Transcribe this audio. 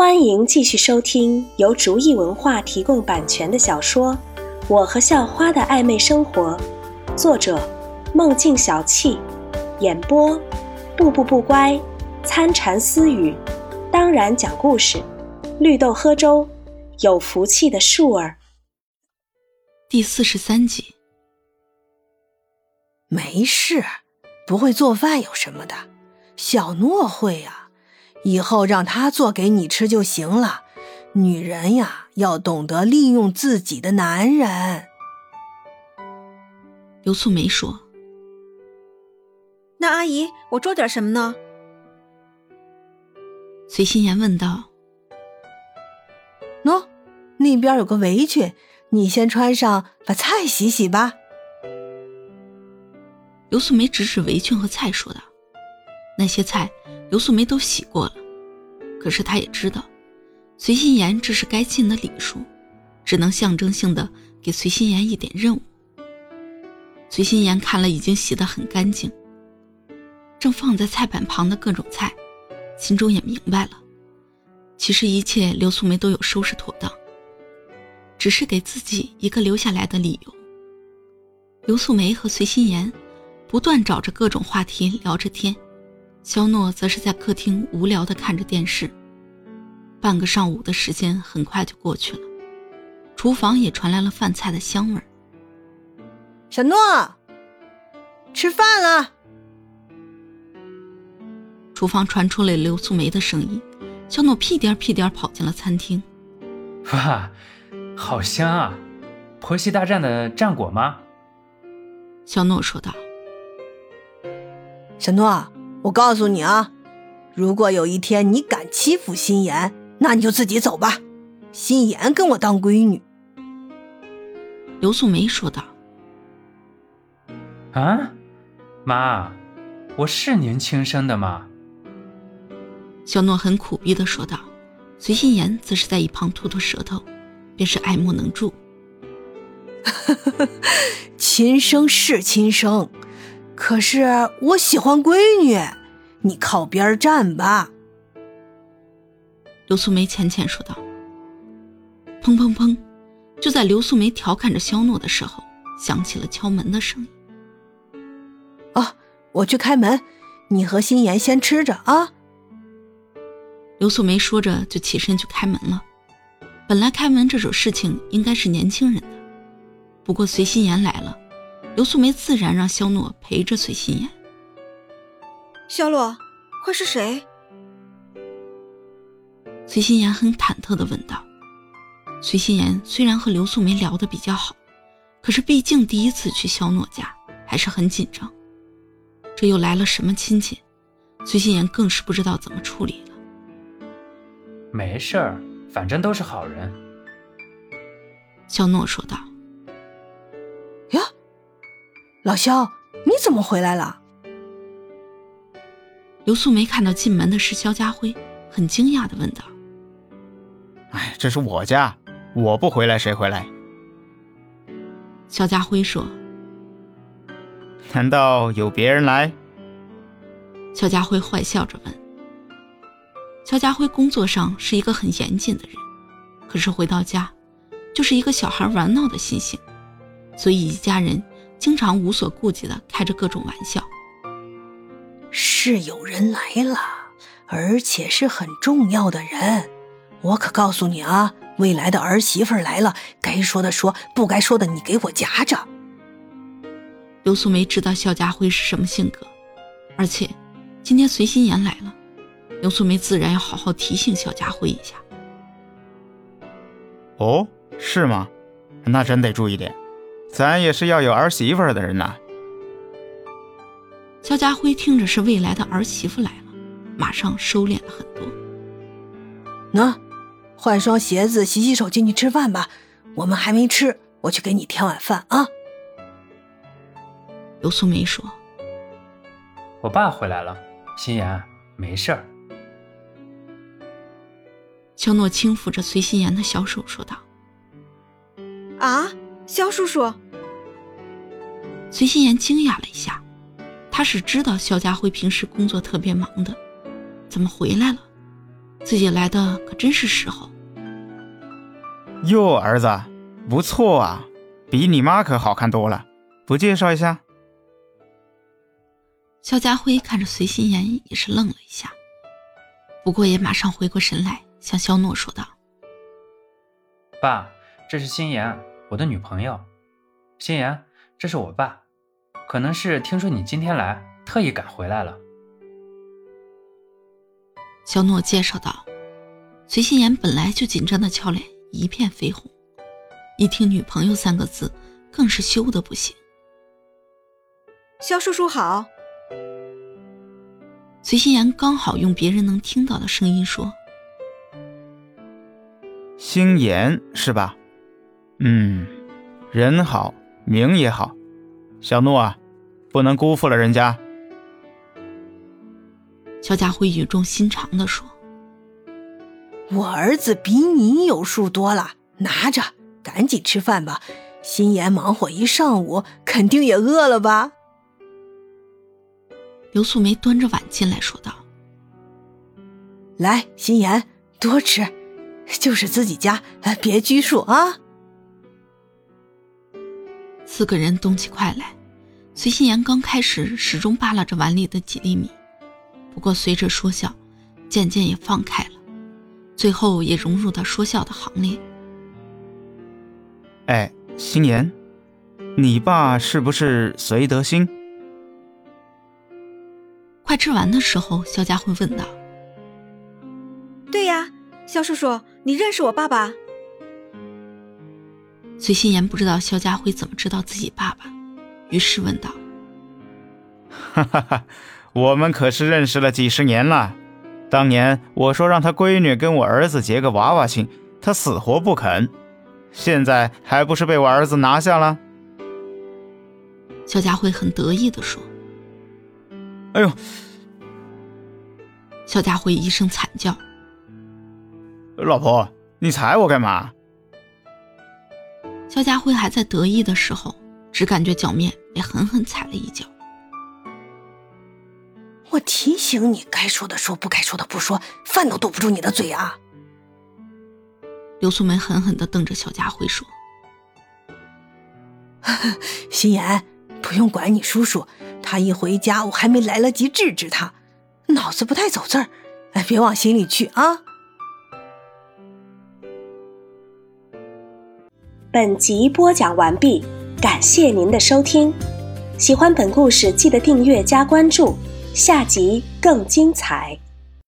欢迎继续收听由竹意文化提供版权的小说《我和校花的暧昧生活》，作者：梦境小憩，演播：步步不乖、参禅私语，当然讲故事，绿豆喝粥，有福气的树儿。第四十三集。没事，不会做饭有什么的，小诺会呀。以后让他做给你吃就行了。女人呀，要懂得利用自己的男人。刘素梅说：“那阿姨，我做点什么呢？”随心言问道：“喏，那边有个围裙，你先穿上，把菜洗洗吧。”刘素梅指指围裙和菜，说道：“那些菜。”刘素梅都洗过了，可是她也知道，随心妍这是该尽的礼数，只能象征性的给随心妍一点任务。随心妍看了已经洗得很干净，正放在菜板旁的各种菜，心中也明白了，其实一切刘素梅都有收拾妥当，只是给自己一个留下来的理由。刘素梅和随心妍不断找着各种话题聊着天。肖诺则是在客厅无聊地看着电视。半个上午的时间很快就过去了，厨房也传来了饭菜的香味儿小诺，吃饭了。厨房传出了刘素梅的声音，小诺屁颠屁颠跑进了餐厅。哇，好香啊！婆媳大战的战果吗？小诺说道。小诺。我告诉你啊，如果有一天你敢欺负心妍，那你就自己走吧。心妍跟我当闺女。”刘素梅说道。“啊，妈，我是您亲生的吗？”小诺很苦逼的说道。随心妍则是在一旁吐吐舌头，便是爱莫能助。“亲生是亲生。”可是我喜欢闺女，你靠边站吧。”刘素梅浅浅说道。砰砰砰！就在刘素梅调侃着肖诺的时候，响起了敲门的声音。“哦，我去开门，你和心妍先吃着啊。”刘素梅说着就起身去开门了。本来开门这种事情应该是年轻人的，不过随心妍来了。刘素梅自然让肖诺陪着崔心妍。肖洛，会是谁？崔心妍很忐忑的问道。崔心妍虽然和刘素梅聊得比较好，可是毕竟第一次去肖诺家，还是很紧张。这又来了什么亲戚？崔心妍更是不知道怎么处理了。没事儿，反正都是好人。肖诺说道。老肖，你怎么回来了？刘素梅看到进门的是肖家辉，很惊讶的问道：“哎，这是我家，我不回来谁回来？”肖家辉说：“难道有别人来？”肖家辉坏笑着问：“肖家辉工作上是一个很严谨的人，可是回到家，就是一个小孩玩闹的心性，所以一家人。”经常无所顾忌的开着各种玩笑。是有人来了，而且是很重要的人。我可告诉你啊，未来的儿媳妇来了，该说的说，不该说的你给我夹着。刘素梅知道肖家辉是什么性格，而且今天随心妍来了，刘素梅自然要好好提醒肖家辉一下。哦，是吗？那真得注意点。咱也是要有儿媳妇的人呐。肖家辉听着是未来的儿媳妇来了，马上收敛了很多。那，换双鞋子，洗洗手，进去吃饭吧。我们还没吃，我去给你添碗饭啊。刘素梅说：“我爸回来了，心妍没事儿。”肖诺轻抚着崔心妍的小手说道：“啊。”肖叔叔，随心妍惊讶了一下，他是知道肖家辉平时工作特别忙的，怎么回来了？自己来的可真是时候。哟，儿子，不错啊，比你妈可好看多了，不介绍一下？肖家辉看着随心妍，也是愣了一下，不过也马上回过神来，向肖诺说道：“爸，这是心妍，我的女朋友。心妍，这是我爸，可能是听说你今天来，特意赶回来了。”肖诺介绍道。随心妍本来就紧张的俏脸一片绯红，一听“女朋友”三个字，更是羞得不行。肖叔叔好。随心妍刚好用别人能听到的声音说：“心妍是吧？嗯，人好，名也好。小诺啊，不能辜负了人家。”肖家辉语重心长的说：“我儿子比你有数多了，拿着，赶紧吃饭吧。心妍忙活一上午，肯定也饿了吧？”刘素梅端着碗进来，说道：“来，心妍，多吃，就是自己家，别拘束啊。”四个人动起筷来，随心妍刚开始始终扒拉着碗里的几粒米，不过随着说笑，渐渐也放开了，最后也融入到说笑的行列。哎，心妍，你爸是不是隋德兴？快吃完的时候，肖家辉问道：“对呀，肖叔叔，你认识我爸爸？”随心妍不知道肖家辉怎么知道自己爸爸，于是问道：“哈哈哈，我们可是认识了几十年了。当年我说让他闺女跟我儿子结个娃娃亲，他死活不肯，现在还不是被我儿子拿下了？”肖家辉很得意地说。哎呦！肖家辉一声惨叫：“老婆，你踩我干嘛？”肖家辉还在得意的时候，只感觉脚面被狠狠踩了一脚。我提醒你，该说的说，不该说的不说，饭都堵不住你的嘴啊！刘素梅狠狠的瞪着肖家辉说：“ 心妍，不用管你叔叔。”他一回家，我还没来得及制止他，脑子不太走字儿，哎，别往心里去啊。本集播讲完毕，感谢您的收听。喜欢本故事，记得订阅加关注，下集更精彩。